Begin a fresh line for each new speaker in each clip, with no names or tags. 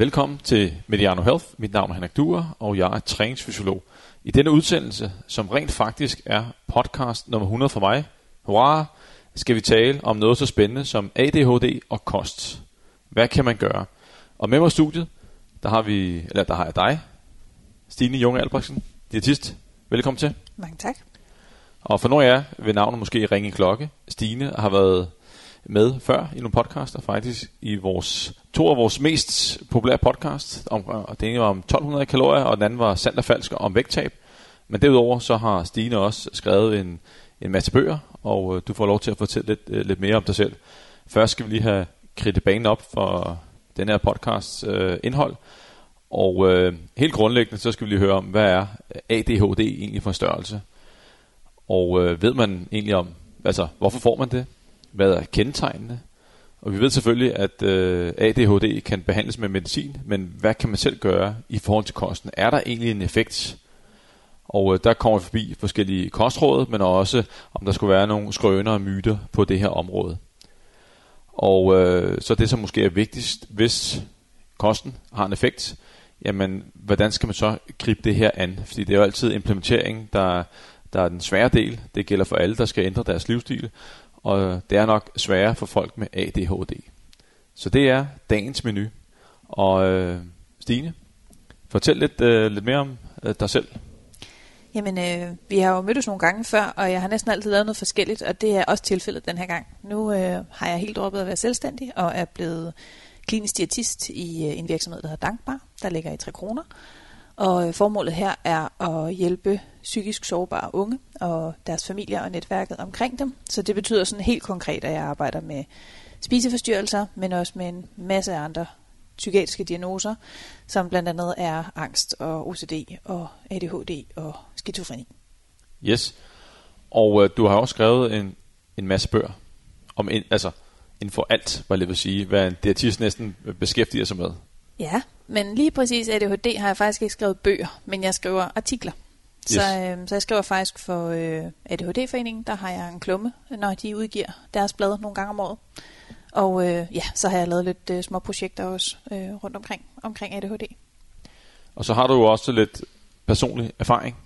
Velkommen til Mediano Health. Mit navn er Henrik Duer, og jeg er træningsfysiolog. I denne udsendelse, som rent faktisk er podcast nummer 100 for mig, hurra, skal vi tale om noget så spændende som ADHD og kost. Hvad kan man gøre? Og med mig i studiet, der har vi, eller der har jeg dig, Stine Junge Albrechtsen, diætist. Velkommen til.
Mange tak.
Og for nogle af jer vil navnet måske ringe i klokke. Stine har været med før i nogle podcaster, faktisk i vores to af vores mest populære podcast. Om, og den ene var om 1200 kalorier, og den anden var sandt og falsk om vægttab. Men derudover så har Stine også skrevet en, en masse bøger, og øh, du får lov til at fortælle lidt, øh, lidt mere om dig selv. Først skal vi lige have kridtet banen op for den her podcasts øh, indhold. Og øh, helt grundlæggende, så skal vi lige høre om, hvad er ADHD egentlig for en størrelse? Og øh, ved man egentlig om, altså hvorfor får man det? Hvad er kendetegnene? Og vi ved selvfølgelig, at øh, ADHD kan behandles med medicin, men hvad kan man selv gøre i forhold til kosten? Er der egentlig en effekt? Og øh, der kommer vi forbi forskellige kostråd, men også om der skulle være nogle skrøner og myter på det her område. Og øh, så det, som måske er vigtigst, hvis kosten har en effekt, jamen hvordan skal man så gribe det her an? Fordi det er jo altid implementering, der, der er den svære del. Det gælder for alle, der skal ændre deres livsstil. Og det er nok sværere for folk med ADHD. Så det er dagens menu. Og øh, Stine, fortæl lidt, øh, lidt mere om øh, dig selv.
Jamen, øh, vi har jo mødtes nogle gange før, og jeg har næsten altid lavet noget forskelligt, og det er også tilfældet den her gang. Nu øh, har jeg helt droppet at være selvstændig, og er blevet klinisk diætist i øh, en virksomhed, der hedder Dankbar, der ligger i 3 kroner. Og øh, formålet her er at hjælpe psykisk sårbare unge og deres familier og netværket omkring dem. Så det betyder sådan helt konkret, at jeg arbejder med spiseforstyrrelser, men også med en masse andre psykiatriske diagnoser, som blandt andet er angst og OCD og ADHD og skizofreni.
Yes. Og øh, du har også skrevet en, en masse bøger om en, altså inden for alt, hvad jeg vil sige, hvad en diætist næsten beskæftiger sig med.
Ja, men lige præcis ADHD har jeg faktisk ikke skrevet bøger, men jeg skriver artikler. Yes. Så, øh, så jeg skriver faktisk for øh, ADHD-foreningen, der har jeg en klumme, når de udgiver deres blad nogle gange om året. Og øh, ja, så har jeg lavet lidt øh, små projekter også øh, rundt omkring, omkring ADHD.
Og så har du jo også lidt personlig erfaring,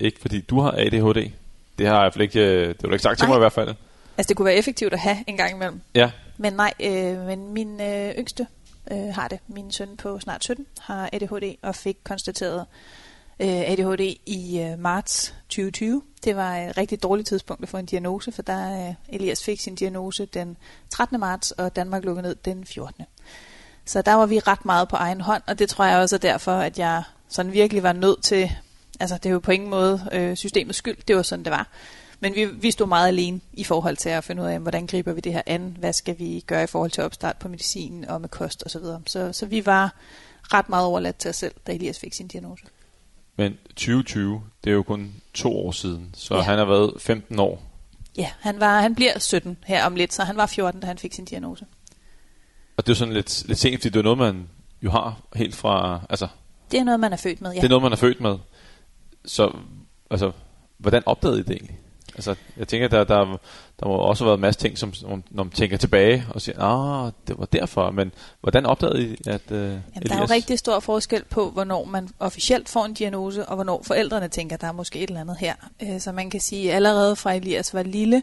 ikke? Fordi du har ADHD. Det har jeg ikke, øh, det har ikke sagt til mig i hvert fald.
Altså det kunne være effektivt at have en gang imellem.
Ja.
Men nej, øh, men min øh, yngste øh, har det. Min søn på snart 17 har ADHD og fik konstateret øh, ADHD i øh, marts 2020. Det var et rigtig dårligt tidspunkt at få en diagnose, for der øh, Elias fik sin diagnose den 13. marts, og Danmark lukkede ned den 14. Så der var vi ret meget på egen hånd, og det tror jeg også er derfor, at jeg sådan virkelig var nødt til, altså det er jo på ingen måde øh, systemets skyld, det var sådan det var. Men vi, vi stod meget alene i forhold til at finde ud af, hvordan griber vi det her an, hvad skal vi gøre i forhold til opstart på medicin og med kost osv. Så, så, så vi var ret meget overladt til os selv, da Elias fik sin diagnose.
Men 2020, det er jo kun to år siden, så ja. han har været 15 år.
Ja, han, var, han bliver 17 her om lidt, så han var 14, da han fik sin diagnose.
Og det er sådan lidt, lidt sent, fordi det er noget, man jo har helt fra... Altså,
det er noget, man er født med, ja.
Det er noget, man er født med. Så altså, hvordan opdagede I det egentlig? Altså, jeg tænker, der, der, der må også have været en masse ting, som, når man tænker tilbage og siger, ah, det var derfor. Men hvordan opdagede I, at uh, Jamen,
Der er jo rigtig stor forskel på, hvornår man officielt får en diagnose, og hvornår forældrene tænker, der er måske et eller andet her. Uh, så man kan sige, at allerede fra Elias var lille,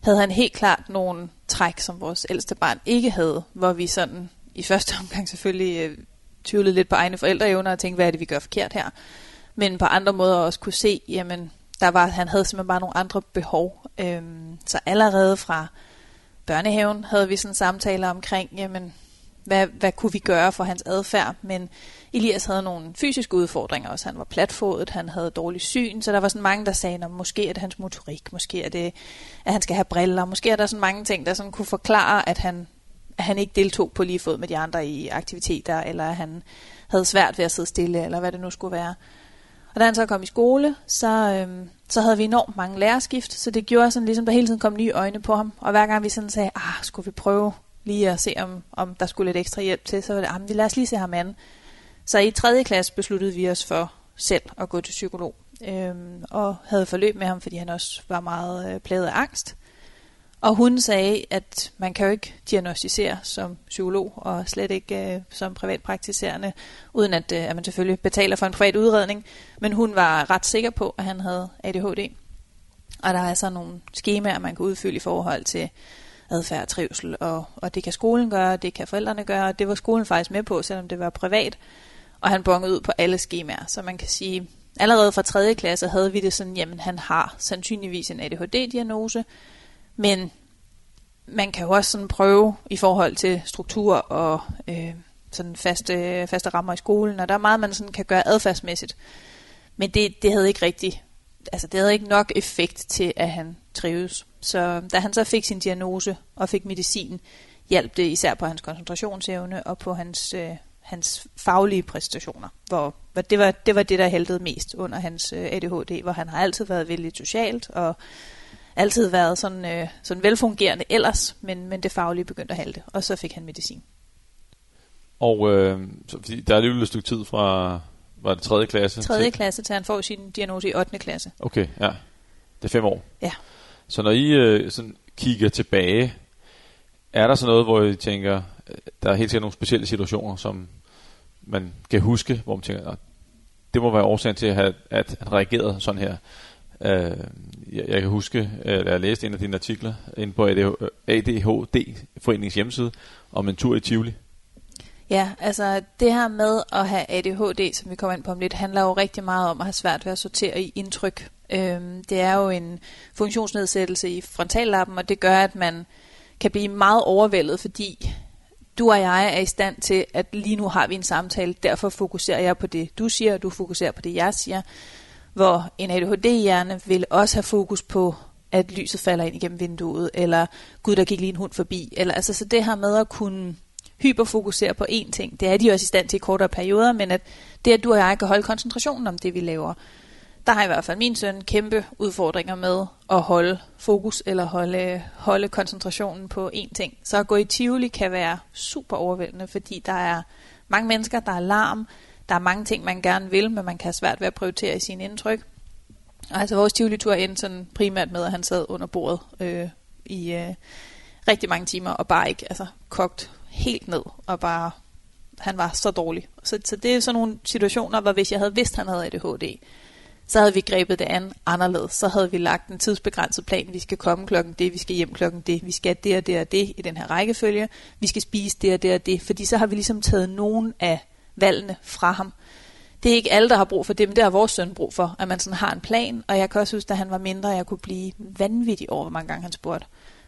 havde han helt klart nogle træk, som vores ældste barn ikke havde, hvor vi sådan i første omgang selvfølgelig uh, tvivlede lidt på egne forældreevner og tænkte, hvad er det, vi gør forkert her? Men på andre måder også kunne se, jamen der var, han havde simpelthen bare nogle andre behov. Øhm, så allerede fra børnehaven havde vi sådan samtaler omkring, jamen, hvad, hvad kunne vi gøre for hans adfærd, men Elias havde nogle fysiske udfordringer også. Han var platfodet, han havde dårlig syn, så der var sådan mange, der sagde, at måske er det hans motorik, måske er det, at han skal have briller, måske er der sådan mange ting, der sådan kunne forklare, at han, at han ikke deltog på lige fod med de andre i aktiviteter, eller at han havde svært ved at sidde stille, eller hvad det nu skulle være. Og da han så kom i skole, så, øhm, så havde vi enormt mange lærerskift, så det gjorde sådan ligesom, der hele tiden kom nye øjne på ham. Og hver gang vi sådan sagde, ah, skulle vi prøve lige at se, om, om der skulle lidt ekstra hjælp til, så var det, ah, vi lad os lige se ham an. Så i 3. klasse besluttede vi os for selv at gå til psykolog, øhm, og havde forløb med ham, fordi han også var meget øh, plaget af angst. Og hun sagde, at man kan jo ikke diagnostisere som psykolog, og slet ikke øh, som privatpraktiserende, uden at, øh, at man selvfølgelig betaler for en privat udredning. Men hun var ret sikker på, at han havde ADHD. Og der er så nogle skemaer, man kan udfylde i forhold til adfærd og trivsel, og, og det kan skolen gøre, det kan forældrene gøre, og det var skolen faktisk med på, selvom det var privat. Og han bongede ud på alle skemaer, så man kan sige, allerede fra 3. klasse havde vi det sådan, jamen han har sandsynligvis en ADHD-diagnose, men man kan jo også sådan prøve i forhold til struktur og øh, sådan faste, faste rammer i skolen, og der er meget, man sådan kan gøre adfærdsmæssigt. Men det, det havde ikke rigtig, altså det havde ikke nok effekt til, at han trives. Så da han så fik sin diagnose og fik medicin, hjalp det især på hans koncentrationsevne og på hans, øh, hans faglige præstationer. Hvor, hvor det, var, det var det, der hældede mest under hans øh, ADHD, hvor han har altid været vældig socialt og altid været sådan, øh, sådan velfungerende ellers, men, men det faglige begyndte at halte, og så fik han medicin.
Og øh, så, fordi der er alligevel et stykke tid fra, var det 3. klasse?
3.
til-
klasse til han får sin diagnose i 8. klasse.
Okay, ja. Det er fem år.
Ja.
Så når I øh, sådan kigger tilbage, er der så noget, hvor I tænker, øh, der er helt sikkert nogle specielle situationer, som man kan huske, hvor man tænker, "Nå, det må være årsagen til, at, at han reagerede sådan her. Øh, jeg, jeg kan huske, øh, at jeg læste en af dine artikler inde på ADHD-foreningens øh, hjemmeside, om en tur i Tivoli.
Ja, altså det her med at have ADHD, som vi kommer ind på om lidt, handler jo rigtig meget om at have svært ved at sortere i indtryk. Øhm, det er jo en funktionsnedsættelse i frontallappen, og det gør, at man kan blive meget overvældet, fordi du og jeg er i stand til, at lige nu har vi en samtale, derfor fokuserer jeg på det, du siger, og du fokuserer på det, jeg siger. Hvor en ADHD-hjerne vil også have fokus på, at lyset falder ind igennem vinduet, eller gud, der gik lige en hund forbi. Eller, altså, så det her med at kunne hyperfokusere på én ting, det er de også i stand til i kortere perioder, men at det, at du og jeg kan holde koncentrationen om det, vi laver, der har i hvert fald min søn kæmpe udfordringer med at holde fokus eller holde, holde koncentrationen på én ting. Så at gå i Tivoli kan være super overvældende, fordi der er mange mennesker, der er larm, der er mange ting, man gerne vil, men man kan have svært ved at prioritere i sine indtryk. Og altså vores Tivoli-tur endte sådan primært med, at han sad under bordet øh, i øh, rigtig mange timer, og bare ikke altså, kogt helt ned, og bare, han var så dårlig. Så, så det er sådan nogle situationer, hvor hvis jeg havde vidst, at han havde ADHD, så havde vi grebet det an anderledes. Så havde vi lagt en tidsbegrænset plan. Vi skal komme klokken det, vi skal hjem klokken det, vi skal det og det og det i den her rækkefølge. Vi skal spise det og det og det, fordi så har vi ligesom taget nogen af valgene fra ham. Det er ikke alle, der har brug for det, men det har vores søn brug for, at man sådan har en plan. Og jeg kan også huske, da han var mindre, jeg kunne blive vanvittig over, hvor mange gange han spurgte,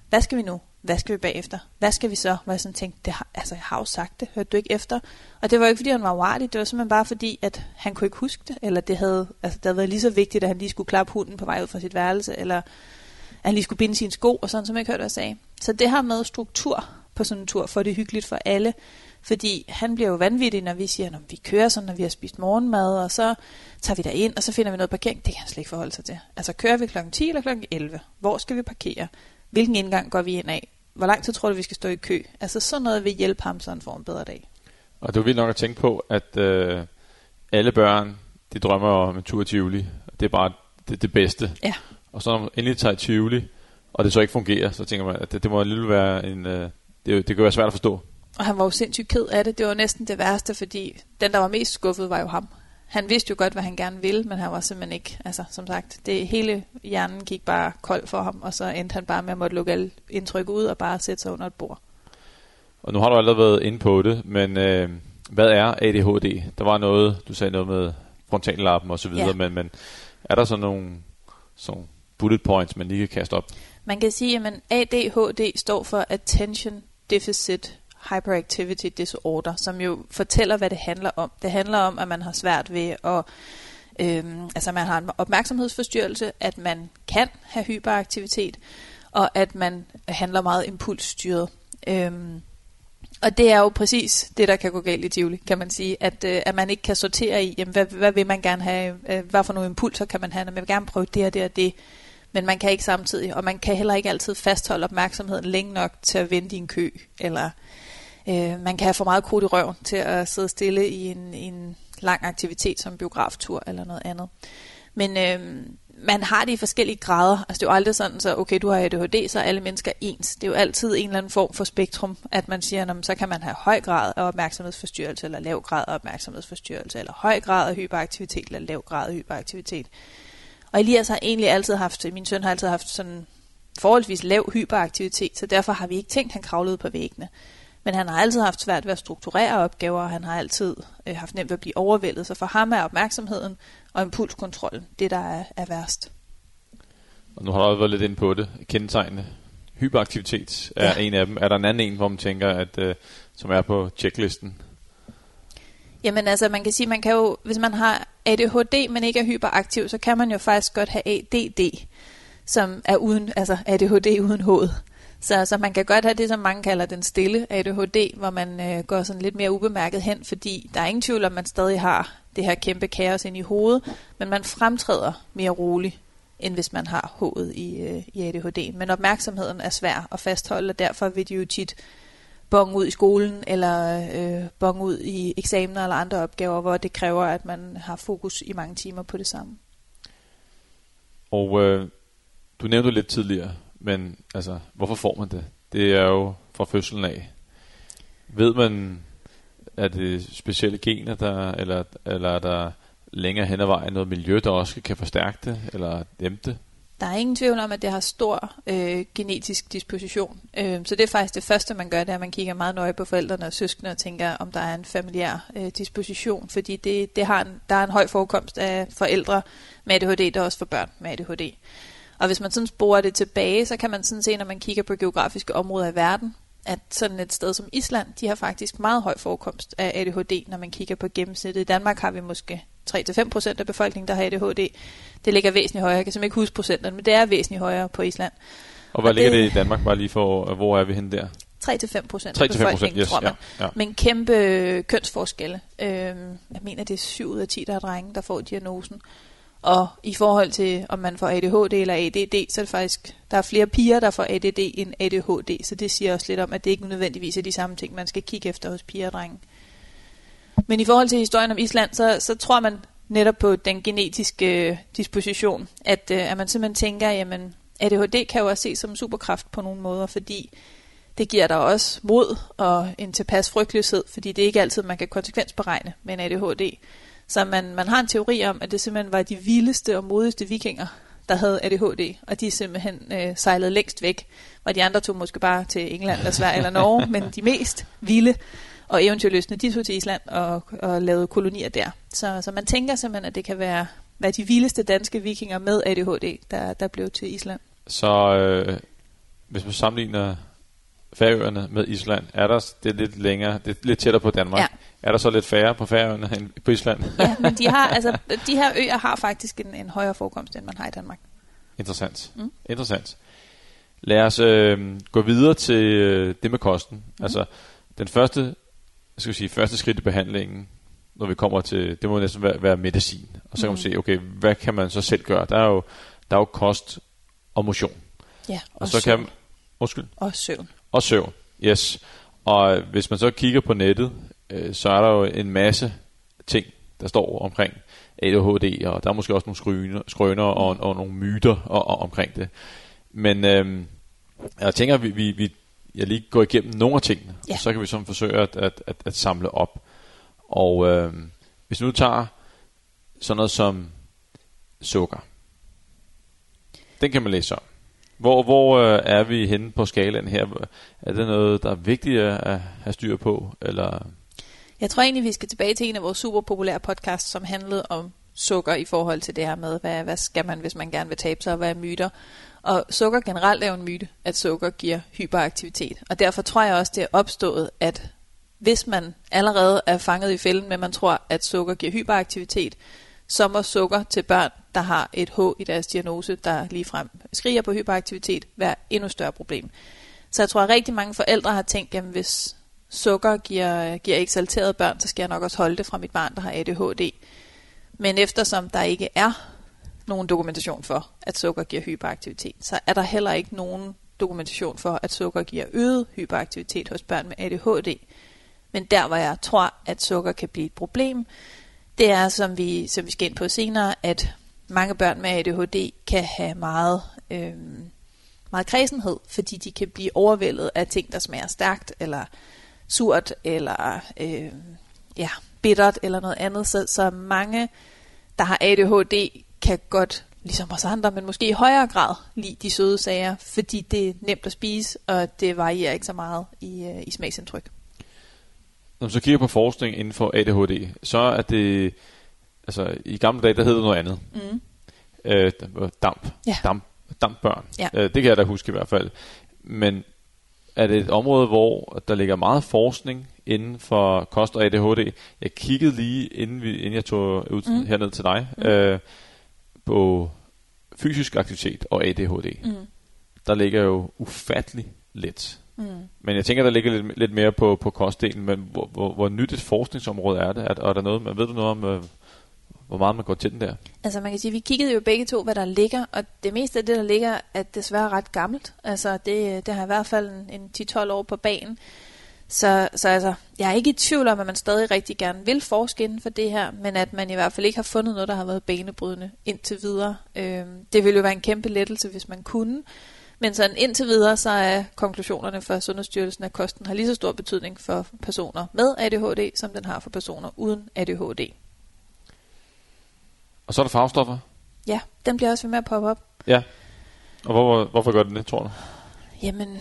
hvad skal vi nu? Hvad skal vi bagefter? Hvad skal vi så? Hvor jeg sådan tænkte, det har, altså jeg har jo sagt det, hørte du ikke efter? Og det var ikke, fordi han var uartig, det var simpelthen bare fordi, at han kunne ikke huske det, eller det havde, altså, det havde været lige så vigtigt, at han lige skulle klappe hunden på vej ud fra sit værelse, eller at han lige skulle binde sine sko, og sådan, som jeg ikke hørte, hvad jeg sagde. Så det her med struktur på sådan en tur, for det hyggeligt for alle, fordi han bliver jo vanvittig, når vi siger, at vi kører sådan, når vi har spist morgenmad, og så tager vi der ind, og så finder vi noget parkering. Det kan han slet ikke forholde sig til. Altså kører vi klokken 10 eller klokken 11? Hvor skal vi parkere? Hvilken indgang går vi ind af? Hvor lang tid tror du, vi skal stå i kø? Altså sådan noget vil hjælpe ham, så han får en bedre dag.
Og det er vildt nok at tænke på, at øh, alle børn, de drømmer om en tur til Tivoli. Det er bare det, det bedste.
Ja.
Og så når man endelig tager i Tivoli, og det så ikke fungerer, så tænker man, at det, det må alligevel være en... Øh, det, det kan være svært at forstå.
Og han var jo sindssygt ked af det. Det var næsten det værste, fordi den, der var mest skuffet, var jo ham. Han vidste jo godt, hvad han gerne ville, men han var simpelthen ikke, altså som sagt, det hele hjernen gik bare kold for ham, og så endte han bare med at måtte lukke alle indtryk ud og bare sætte sig under et bord.
Og nu har du allerede været inde på det, men øh, hvad er ADHD? Der var noget, du sagde noget med frontallappen og så videre,
Ja.
men, men er der så nogle sådan bullet points, man lige kan kaste op?
Man kan sige, at ADHD står for Attention Deficit Hyperactivity Disorder, som jo fortæller, hvad det handler om. Det handler om, at man har svært ved at Øhm, altså man har en opmærksomhedsforstyrrelse, at man kan have hyperaktivitet, og at man handler meget impulsstyret. Øhm, og det er jo præcis det, der kan gå galt i Tivoli, kan man sige. At, øh, at man ikke kan sortere i, jamen, hvad, hvad vil man gerne have, øh, hvad for nogle impulser kan man have, man vil gerne prøve det og det og det. Men man kan ikke samtidig, og man kan heller ikke altid fastholde opmærksomheden længe nok til at vente i en kø, eller øh, man kan have for meget krudt i røven til at sidde stille i en, i en lang aktivitet som biograftur eller noget andet. Men øh, man har det i forskellige grader. Altså det er jo aldrig sådan, så okay, du har ADHD, så er alle mennesker ens. Det er jo altid en eller anden form for spektrum, at man siger, at så kan man have høj grad af opmærksomhedsforstyrrelse, eller lav grad af opmærksomhedsforstyrrelse, eller høj grad af hyperaktivitet, eller lav grad af hyperaktivitet. Og Elias har egentlig altid haft, min søn har altid haft sådan forholdsvis lav hyperaktivitet, så derfor har vi ikke tænkt, at han kravlede på væggene. Men han har altid haft svært ved at strukturere opgaver, og han har altid øh, haft nemt ved at blive overvældet. Så for ham er opmærksomheden og impulskontrollen det, der er, er værst.
Og nu har du også været lidt inde på det. Kendetegnende. Hyperaktivitet er ja. en af dem. Er der en anden en, hvor man tænker, at øh, som er på checklisten?
Jamen altså, man kan sige, man kan jo, hvis man har ADHD, men ikke er hyperaktiv, så kan man jo faktisk godt have ADD, som er uden, altså ADHD uden hoved. Så, så man kan godt have det, som mange kalder den stille ADHD, hvor man øh, går sådan lidt mere ubemærket hen, fordi der er ingen tvivl om, man stadig har det her kæmpe kaos ind i hovedet, men man fremtræder mere roligt, end hvis man har hovedet i, øh, i ADHD. Men opmærksomheden er svær at fastholde, og derfor vil de jo tit bong ud i skolen, eller øh, bong ud i eksamener eller andre opgaver, hvor det kræver, at man har fokus i mange timer på det samme.
Og øh, du nævnte lidt tidligere, men altså, hvorfor får man det? Det er jo fra fødslen af. Ved man, er det specielle gener, der, eller, eller er der længere hen ad vejen noget miljø, der også kan forstærke det, eller dæmpe det?
Der er ingen tvivl om, at det har stor øh, genetisk disposition. Øh, så det er faktisk det første, man gør, det er, at man kigger meget nøje på forældrene og søskende og tænker, om der er en familiær øh, disposition. Fordi det, det har en, der er en høj forekomst af forældre med ADHD, der er også for børn med ADHD. Og hvis man sådan sporer det tilbage, så kan man sådan se, når man kigger på geografiske områder i verden, at sådan et sted som Island, de har faktisk meget høj forekomst af ADHD, når man kigger på gennemsnittet. I Danmark har vi måske 3-5% af befolkningen, der har ADHD. Det ligger væsentligt højere. Jeg kan simpelthen ikke huske procenterne, men det er væsentligt højere på Island.
Og hvad og ligger det, det i Danmark, bare lige for, hvor er vi henne der?
3-5 procent af befolkningen, yes, tror man. Ja, ja. Men kæmpe kønsforskelle. Øhm, jeg mener, det er 7 ud af 10, der er drenge, der får diagnosen. Og i forhold til, om man får ADHD eller ADD, så er det faktisk, der er flere piger, der får ADD end ADHD, så det siger også lidt om, at det ikke nødvendigvis er de samme ting, man skal kigge efter hos piger og drenge. Men i forhold til historien om Island, så, så tror man netop på den genetiske øh, disposition, at, øh, at man simpelthen tænker, jamen ADHD kan jo også ses som superkraft på nogle måder, fordi det giver dig også mod og en tilpas frygtløshed, fordi det er ikke altid, man kan konsekvensberegne med en ADHD. Så man, man har en teori om, at det simpelthen var de vildeste og modigste vikinger, der havde ADHD, og de simpelthen øh, sejlede længst væk, hvor de andre tog måske bare til England eller Sverige eller Norge, men de mest vilde og eventyrløsende, de tog til Island og, og lavede kolonier der. Så, så man tænker simpelthen, at det kan være, være de vildeste danske vikinger med ADHD, der, der blev til Island.
Så øh, hvis man sammenligner Færøerne med Island, er der det er lidt længere, det er lidt tættere på Danmark. Ja. Er der så lidt færre på Færøerne end på Island?
ja, men de, har, altså, de her øer har faktisk en, en højere forekomst, end man har i Danmark.
Interessant. Mm. Interessant. Lad os øh, gå videre til øh, det med kosten. Mm. Altså, den første, skal sige, første skridt i behandlingen, når vi kommer til, det må næsten være, være medicin. Og så kan man mm. se, okay, hvad kan man så selv gøre? Der er jo, der er jo kost og motion.
Ja, og,
og så søvn. kan Undskyld.
Og søvn.
Og søvn, yes. Og hvis man så kigger på nettet, øh, så er der jo en masse ting, der står omkring ADHD, og der er måske også nogle skrøner, skrøner og, og nogle myter og, og, omkring det. Men øh, jeg tænker, at vi, vi, vi, jeg lige går igennem nogle af tingene, ja. og så kan vi sådan forsøge at, at, at, at samle op. Og øh, hvis vi nu tager sådan noget som sukker, den kan man læse om. Hvor, hvor øh, er vi henne på skalaen her? Er det noget, der er vigtigt at have styr på? Eller?
Jeg tror egentlig, vi skal tilbage til en af vores super populære podcasts, som handlede om sukker i forhold til det her med, hvad, hvad skal man, hvis man gerne vil tabe sig, og hvad er myter. Og sukker generelt er jo en myte, at sukker giver hyperaktivitet. Og derfor tror jeg også, det er opstået, at hvis man allerede er fanget i fælden med, man tror, at sukker giver hyperaktivitet, så må sukker til børn, der har et H i deres diagnose, der ligefrem skriger på hyperaktivitet, være endnu større problem. Så jeg tror, at rigtig mange forældre har tænkt, at hvis sukker giver, giver eksalterede børn, så skal jeg nok også holde det fra mit barn, der har ADHD. Men eftersom der ikke er nogen dokumentation for, at sukker giver hyperaktivitet, så er der heller ikke nogen dokumentation for, at sukker giver øget hyperaktivitet hos børn med ADHD. Men der, hvor jeg tror, at sukker kan blive et problem, det er, som vi, som vi skal ind på senere, at mange børn med ADHD kan have meget, øh, meget kredsenhed, fordi de kan blive overvældet af ting, der smager stærkt, eller surt, eller øh, ja, bittert, eller noget andet. Så, så mange, der har ADHD, kan godt ligesom os andre, men måske i højere grad lide de søde sager, fordi det er nemt at spise, og det varierer ikke så meget i, øh, i smagsindtryk.
Når man så kigger på forskning inden for ADHD, så er det, altså i gamle dage, der hed det noget andet.
Mm.
Øh, damp.
Ja.
Damp, dampbørn.
Ja.
Øh, det kan jeg da huske i hvert fald. Men er det et område, hvor der ligger meget forskning inden for kost og ADHD? Jeg kiggede lige, inden, vi, inden jeg tog ud
Mm.
herned til dig,
Mm.
øh, på fysisk aktivitet og ADHD.
Mm.
Der ligger jo ufattelig lidt.
Mm.
Men jeg tænker, der ligger lidt, lidt mere på, på kostdelen, men hvor, hvor, hvor nyt et forskningsområde er det? Er, er der noget, ved du noget om, øh, hvor meget man går til den der?
Altså man kan sige, vi kiggede jo begge to, hvad der ligger, og det meste af det, der ligger, er desværre ret gammelt. Altså det, det har i hvert fald en, en 10-12 år på banen. Så, så altså, jeg er ikke i tvivl om, at man stadig rigtig gerne vil forske inden for det her, men at man i hvert fald ikke har fundet noget, der har været banebrydende indtil videre. Øhm, det ville jo være en kæmpe lettelse, hvis man kunne. Men sådan indtil videre, så er konklusionerne fra Sundhedsstyrelsen, at kosten har lige så stor betydning for personer med ADHD, som den har for personer uden ADHD.
Og så er der farvestoffer.
Ja, den bliver også ved med at poppe op.
Ja. Og hvor, hvorfor gør den det, tror du?
Jamen,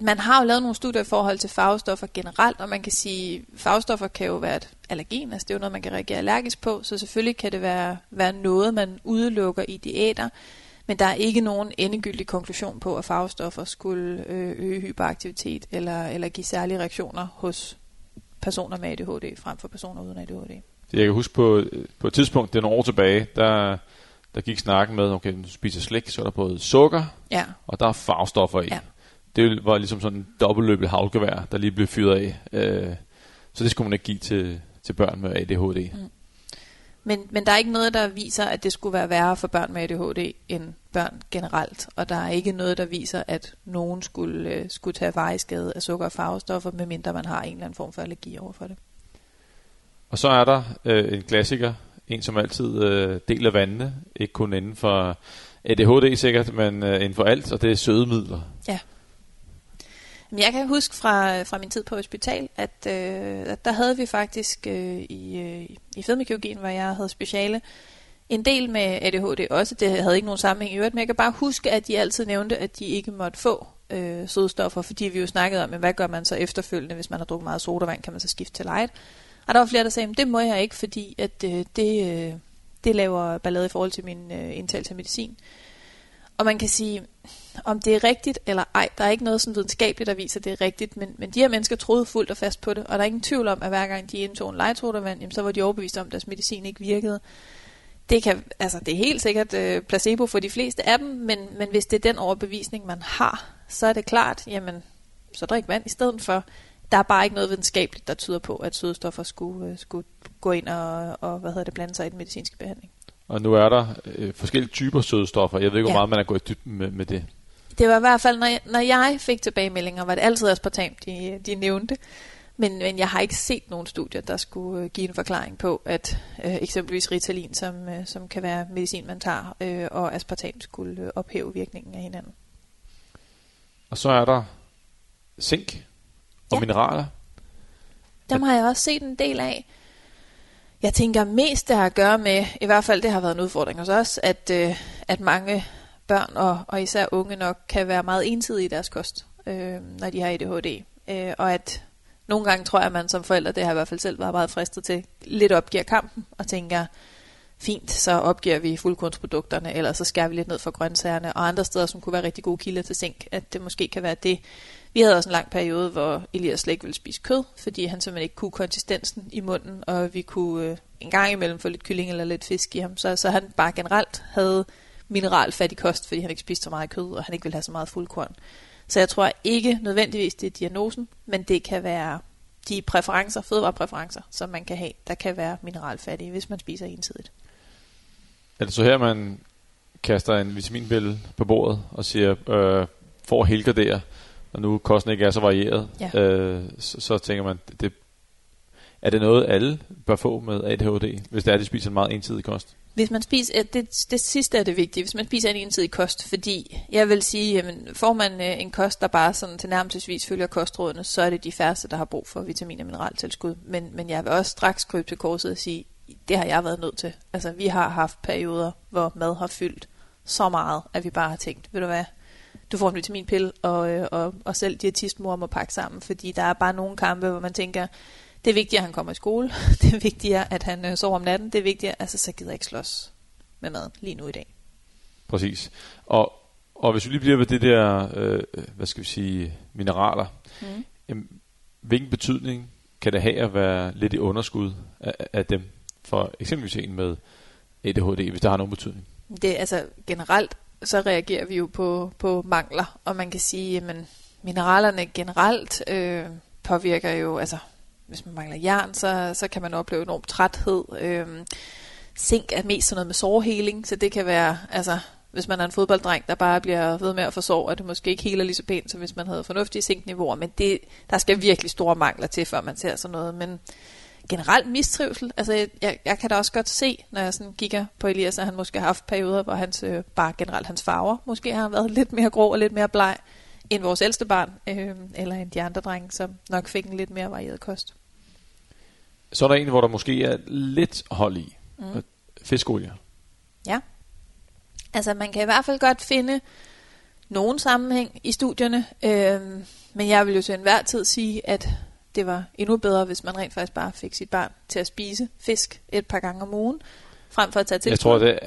man har jo lavet nogle studier i forhold til farvestoffer generelt, og man kan sige, at farvestoffer kan jo være et allergen, altså det er jo noget, man kan reagere allergisk på, så selvfølgelig kan det være, være noget, man udelukker i diæter, men der er ikke nogen endegyldig konklusion på, at farvestoffer skulle øh, øge hyperaktivitet eller, eller give særlige reaktioner hos personer med ADHD frem for personer uden ADHD.
Jeg kan huske på, på et tidspunkt, det er nogle år tilbage, der, der gik snakken med, okay, du spiser slik, så er der både sukker,
Ja,
og der er farvestoffer i.
Ja.
Det var ligesom sådan en dobbeltløbet havlgevær, der lige blev fyret af. Øh, så det skulle man ikke give til, til børn med ADHD.
Mm. Men, men der er ikke noget, der viser, at det skulle være værre for børn med ADHD end børn generelt. Og der er ikke noget, der viser, at nogen skulle, øh, skulle tage vejskade af sukker og farvestoffer, medmindre man har en eller anden form for allergi overfor det.
Og så er der øh, en klassiker, en som altid øh, deler vandene, ikke kun inden for ADHD sikkert, men øh, inden for alt, og det er sødemidler. Ja.
Men jeg kan huske fra, fra min tid på hospital, at, øh, at der havde vi faktisk øh, i, øh, i fedmekirurgien, hvor jeg havde speciale, en del med ADHD også. Det havde ikke nogen sammenhæng i øvrigt, men jeg kan bare huske, at de altid nævnte, at de ikke måtte få øh, sødestoffer, fordi vi jo snakkede om, men hvad gør man så efterfølgende, hvis man har drukket meget sodavand, kan man så skifte til light. Og der var flere, der sagde, det må jeg ikke, fordi at, øh, det, øh, det laver ballade i forhold til min øh, indtagelse af medicin. Og man kan sige, om det er rigtigt eller ej, der er ikke noget sådan videnskabeligt, der viser, at det er rigtigt, men, men de her mennesker troede fuldt og fast på det, og der er ingen tvivl om, at hver gang de indtog en legetroddervand, jamen, så var de overbevist om, at deres medicin ikke virkede. Det, kan, altså, det er helt sikkert øh, placebo for de fleste af dem, men, men hvis det er den overbevisning, man har, så er det klart, jamen, så drik vand i stedet for. Der er bare ikke noget videnskabeligt, der tyder på, at sødestoffer skulle, øh, skulle gå ind og, og hvad hedder det, blande sig i den medicinske behandling.
Og nu er der øh, forskellige typer sødestoffer. Jeg ved ikke, hvor
Ja.
meget man er gået i dybden med, med det.
Det var i hvert fald, når jeg, når jeg fik tilbagemeldinger, var det altid aspartam, de, de nævnte. Men, men jeg har ikke set nogen studier, der skulle øh, give en forklaring på, at øh, eksempelvis Ritalin, som, øh, som kan være medicin, man tager, øh, og aspartam skulle øh, ophæve virkningen af hinanden.
Og så er der zink og
Ja.
mineraler.
Dem har jeg også set en del af. Jeg tænker mest, det har at gøre med, i hvert fald det har været en udfordring hos os, at, øh, at mange børn og, og især unge nok kan være meget ensidige i deres kost, øh, når de har ADHD. Øh, og at nogle gange tror jeg, at man som forældre, det har jeg i hvert fald selv været meget fristet til, lidt opgiver kampen og tænker, fint, så opgiver vi fuldkornsprodukterne, eller så skærer vi lidt ned for grøntsagerne, og andre steder, som kunne være rigtig gode kilder til zink, at det måske kan være det. Vi havde også en lang periode, hvor Elias slet ikke ville spise kød, fordi han simpelthen ikke kunne konsistensen i munden, og vi kunne øh, en gang imellem få lidt kylling eller lidt fisk i ham, så, så han bare generelt havde mineralfattig kost, fordi han ikke spiste så meget kød, og han ikke ville have så meget fuldkorn. Så jeg tror ikke nødvendigvis, det er diagnosen, men det kan være de præferencer, fødevarepræferencer, som man kan have, der kan være mineralfattige, hvis man spiser ensidigt.
Er det så her, man kaster en vitaminpille på bordet og siger, øh, får helgardere, og nu kosten ikke er så varieret,
Ja.
øh, så, så tænker man, det, Er det noget, alle bør få med ADHD, hvis det er, at de spiser en meget ensidig kost?
Hvis man spiser, det, det sidste er det vigtige, hvis man spiser en ensidig kost, fordi jeg vil sige, jamen, får man øh, en kost, der bare sådan til nærmelsesvis følger kostrådene, så er det de færreste, der har brug for vitamin- og mineraltilskud. Men, men jeg vil også straks krybe til korset og sige, det har jeg været nødt til. Altså, vi har haft perioder, hvor mad har fyldt så meget, at vi bare har tænkt, ved du hvad, du får en vitaminpille, og, øh, og, og selv diætistmor må pakke sammen, fordi der er bare nogle kampe, hvor man tænker, det er vigtigt, at han kommer i skole. Det er vigtigt, at han øh, sover om natten. Det er vigtigt, altså så gider jeg ikke slås med mad lige nu i dag.
Præcis. Og, og hvis vi lige bliver ved det der, øh, hvad skal vi sige, mineraler. Mm. Jamen, hvilken betydning kan det have at være lidt i underskud af, af dem? For eksempelvis en med ADHD, hvis der har nogen betydning.
Det altså generelt, så reagerer vi jo på, på mangler, og man kan sige, at mineralerne generelt øh, påvirker jo, altså hvis man mangler jern, så, så kan man opleve enorm træthed. Øh, zink er mest sådan noget med sårheling, så det kan være, altså hvis man er en fodbolddreng, der bare bliver ved med at få sår, at det måske ikke heler lige så pænt, som hvis man havde fornuftige zinkniveauer, men det, der skal virkelig store mangler til, før man ser sådan noget. Men generelt mistrivsel, altså jeg, jeg, jeg kan da også godt se, når jeg sådan kigger på Elias, at han måske har haft perioder, hvor hans, øh, bare generelt hans farver, måske har været lidt mere grå og lidt mere bleg, end vores ældste barn, øh, eller end de andre drenge, som nok fik en lidt mere varieret kost.
Så er der en, hvor der måske er lidt hold i. Mm. Fiskolie.
Ja. Altså man kan i hvert fald godt finde nogen sammenhæng i studierne, øh, men jeg vil jo til enhver tid sige, at det var endnu bedre, hvis man rent faktisk bare fik sit barn til at spise fisk et par gange om ugen, frem for at tage til.
Jeg tror, det,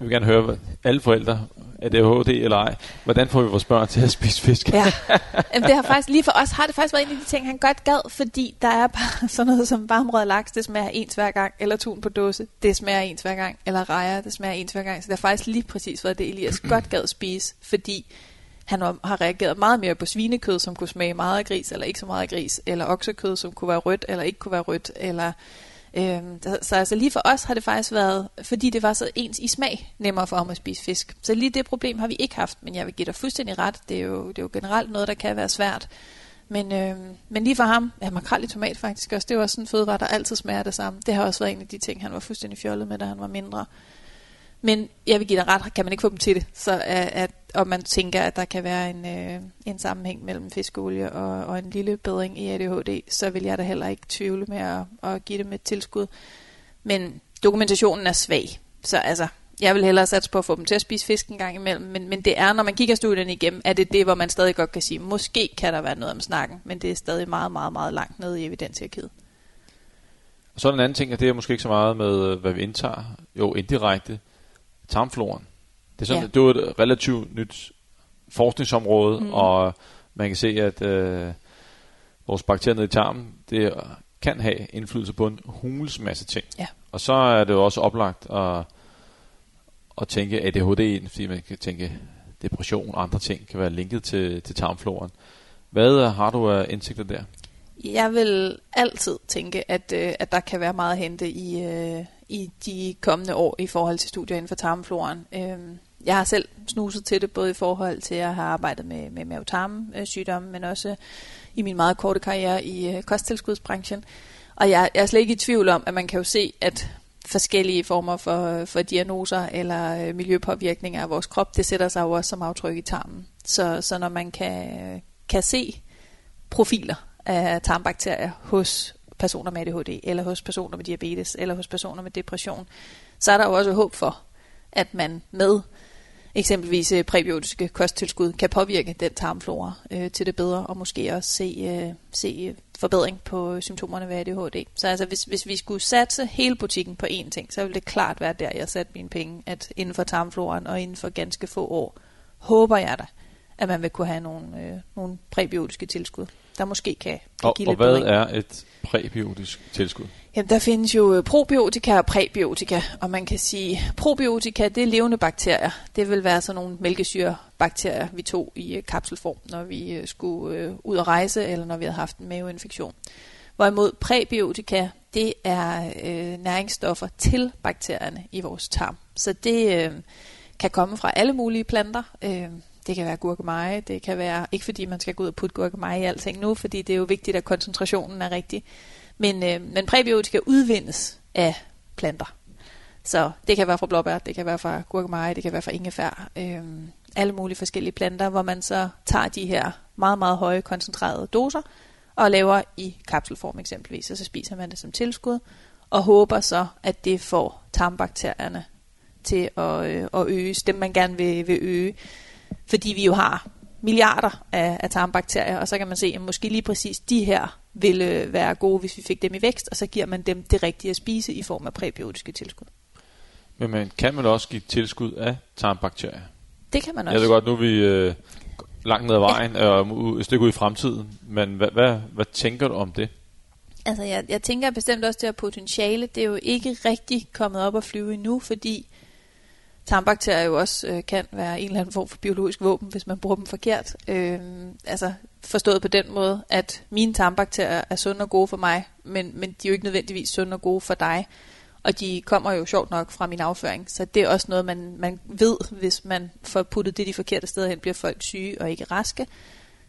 jeg vil gerne høre, alle forældre, er det ADHD eller ej, hvordan får vi vores børn til at spise fisk?
ja, Jamen, det har faktisk, lige for os har det faktisk været en af de ting, han godt gad, fordi der er bare sådan noget som varmrød laks, det smager ens hver gang, eller tun på dåse, det smager ens hver gang, eller rejer, det smager ens hver gang. Så det har faktisk lige præcis været det, Elias godt gad spise, fordi han har reageret meget mere på svinekød, som kunne smage meget af gris, eller ikke så meget af gris, eller oksekød, som kunne være rødt, eller ikke kunne være rødt, eller Øh, så altså lige for os har det faktisk været, fordi det var så ens i smag, nemmere for ham at spise fisk. Så lige det problem har vi ikke haft, men jeg vil give dig fuldstændig ret. Det er jo, det er jo generelt noget, der kan være svært. Men, øh, men lige for ham, ja, makrel i tomat faktisk også, det var sådan en fødevare, der altid smager det samme. Det har også været en af de ting, han var fuldstændig fjollet med, da han var mindre. Men jeg vil give dig ret, kan man ikke få dem til det. Så at, at, og man tænker, at der kan være en, øh, en sammenhæng mellem fiskolie og, og en lille bedring i ADHD, så vil jeg da heller ikke tvivle med at, at give dem et tilskud. Men dokumentationen er svag. Så altså, jeg vil hellere satse på at få dem til at spise fisk en gang imellem. Men, men det er, når man kigger studierne igennem, er det det, hvor man stadig godt kan sige, måske kan der være noget om snakken, men det er stadig meget, meget, meget langt nede i evidenshierarkiet.
Og så er en anden ting, og det er måske ikke så meget med, øh, hvad vi indtager. Jo, indirekte tarmfloren. Det er, sådan, ja. det er et relativt nyt forskningsområde, mm. og man kan se, at øh, vores bakterier nede i tarmen, det kan have indflydelse på en hulens masse ting.
Ja.
Og så er det jo også oplagt at, at tænke ADHD, fordi man kan tænke depression og andre ting kan være linket til, til tarmfloren. Hvad har du af indsigter der?
Jeg vil altid tænke, at, øh, at der kan være meget at hente i, øh, i de kommende år i forhold til studier inden for tarmfloren. Øhm, jeg har selv snuset til det, både i forhold til at have arbejdet med, med mavetarmsygdomme, men også i min meget korte karriere i øh, kosttilskudsbranchen. Og jeg, jeg er slet ikke i tvivl om, at man kan jo se, at forskellige former for, for diagnoser eller øh, miljøpåvirkninger af vores krop, det sætter sig jo også som aftryk i tarmen. Så, så når man kan, kan se profiler af tarmbakterier hos personer med ADHD, eller hos personer med diabetes, eller hos personer med depression, så er der jo også håb for, at man med eksempelvis øh, præbiotiske kosttilskud kan påvirke den tarmflora øh, til det bedre, og måske også se, øh, se øh, forbedring på øh, symptomerne ved ADHD. Så altså, hvis, hvis vi skulle satse hele butikken på én ting, så ville det klart være der, jeg satte mine penge, at inden for tarmfloraen og inden for ganske få år, håber jeg da, at man vil kunne have nogle, øh, nogle præbiotiske tilskud der måske kan, kan
og,
give
og
lidt
hvad
bedring.
er et præbiotisk tilskud?
Jamen, der findes jo øh, probiotika og præbiotika, og man kan sige, probiotika, det er levende bakterier. Det vil være sådan nogle mælkesyrebakterier, vi tog i øh, kapselform, når vi øh, skulle ud og rejse, eller når vi havde haft en maveinfektion. Hvorimod præbiotika, det er øh, næringsstoffer til bakterierne i vores tarm. Så det øh, kan komme fra alle mulige planter. Øh, det kan være gurkemeje, det kan være, ikke fordi man skal gå ud og putte gurkemeje i alting nu, fordi det er jo vigtigt, at koncentrationen er rigtig. Men, øh, men præbiotika udvindes af planter. Så det kan være fra blåbær, det kan være fra gurkemeje, det kan være fra ingefær. Øh, alle mulige forskellige planter, hvor man så tager de her meget, meget høje koncentrerede doser og laver i kapselform eksempelvis, og så spiser man det som tilskud, og håber så, at det får tarmbakterierne til at, øh, at øges, dem man gerne vil, vil øge, fordi vi jo har milliarder af, af tarmbakterier, og så kan man se, at måske lige præcis de her ville være gode, hvis vi fik dem i vækst, og så giver man dem det rigtige at spise i form af præbiotiske tilskud.
Men man kan man også give tilskud af tarmbakterier?
Det kan man også.
Jeg ved godt, nu er vi øh, langt ned ad vejen, ja. og et stykke ud i fremtiden, men hvad, hvad, hvad tænker du om det?
Altså, jeg, jeg tænker bestemt også, det her potentiale, det er jo ikke rigtig kommet op at flyve endnu, fordi tarmbakterier jo også øh, kan være en eller anden form for biologisk våben, hvis man bruger dem forkert. Øh, altså forstået på den måde, at mine tarmbakterier er sunde og gode for mig, men, men de er jo ikke nødvendigvis sunde og gode for dig. Og de kommer jo sjovt nok fra min afføring, så det er også noget, man, man ved, hvis man får puttet det de forkerte steder hen, bliver folk syge og ikke raske.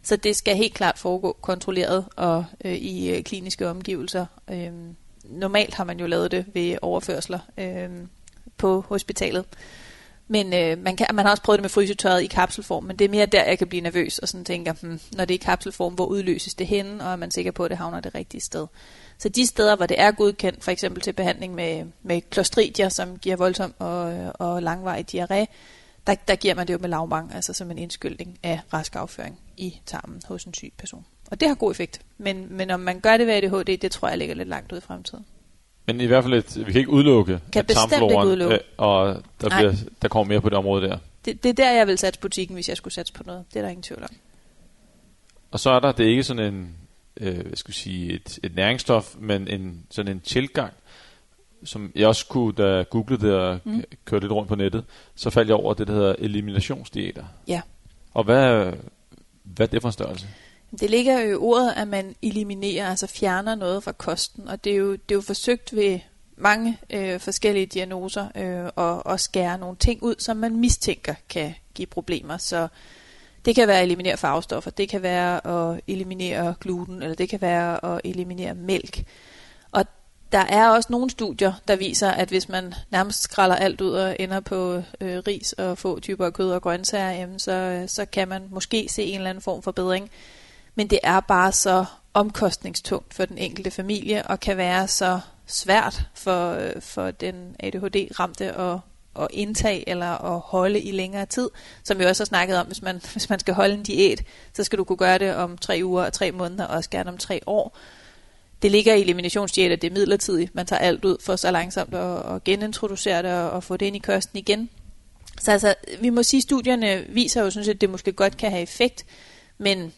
Så det skal helt klart foregå kontrolleret og øh, i øh, kliniske omgivelser. Øh, normalt har man jo lavet det ved overførsler øh, på hospitalet. Men øh, man, kan, man har også prøvet det med frysetøjet i kapselform, men det er mere der, jeg kan blive nervøs og sådan tænker, hmm, når det er i kapselform, hvor udløses det henne, og er man sikker på, at det havner det rigtige sted. Så de steder, hvor det er godkendt, for eksempel til behandling med, med klostridier, som giver voldsom og, og langvarig diarré, der, der giver man det jo med lavmang, altså som en indskyldning af rask afføring i tarmen hos en syg person. Og det har god effekt. Men, men om man gør det ved ADHD, det tror jeg ligger lidt langt ud i fremtiden.
Men i hvert fald, et, vi kan ikke udelukke,
kan at tarmfloren, ikke udelukke. Øh,
og der, bliver, der kommer mere på det område der.
Det, det er der, jeg vil satse butikken, hvis jeg skulle satse på noget. Det er der ingen tvivl om.
Og så er der, det er ikke sådan en, øh, hvad skal jeg sige, et, et næringsstof, men en, sådan en tilgang, som jeg også kunne, da googlede det og mm. kørte lidt rundt på nettet, så faldt jeg over det, der hedder eliminationsdiæter.
Ja.
Og hvad, hvad er det for en størrelse?
Det ligger jo i ordet, at man eliminerer, altså fjerner noget fra kosten, og det er jo, det er jo forsøgt ved mange øh, forskellige diagnoser øh, og, skære nogle ting ud, som man mistænker kan give problemer. Så det kan være at eliminere farvestoffer, det kan være at eliminere gluten, eller det kan være at eliminere mælk. Og der er også nogle studier, der viser, at hvis man nærmest skræller alt ud og ender på øh, ris og få typer af kød og grøntsager, jamen så, så kan man måske se en eller anden form for bedring. Men det er bare så omkostningstungt for den enkelte familie og kan være så svært for, øh, for den ADHD-ramte at, at indtage eller at holde i længere tid. Som vi også har snakket om, hvis man, hvis man skal holde en diæt, så skal du kunne gøre det om tre uger og tre måneder, og også gerne om tre år. Det ligger i eliminationsdiæter, det er midlertidigt. Man tager alt ud for så langsomt at, at genintroducere det og, og få det ind i kosten igen. Så altså, vi må sige, at studierne viser jo, synes, at det måske godt kan have effekt, men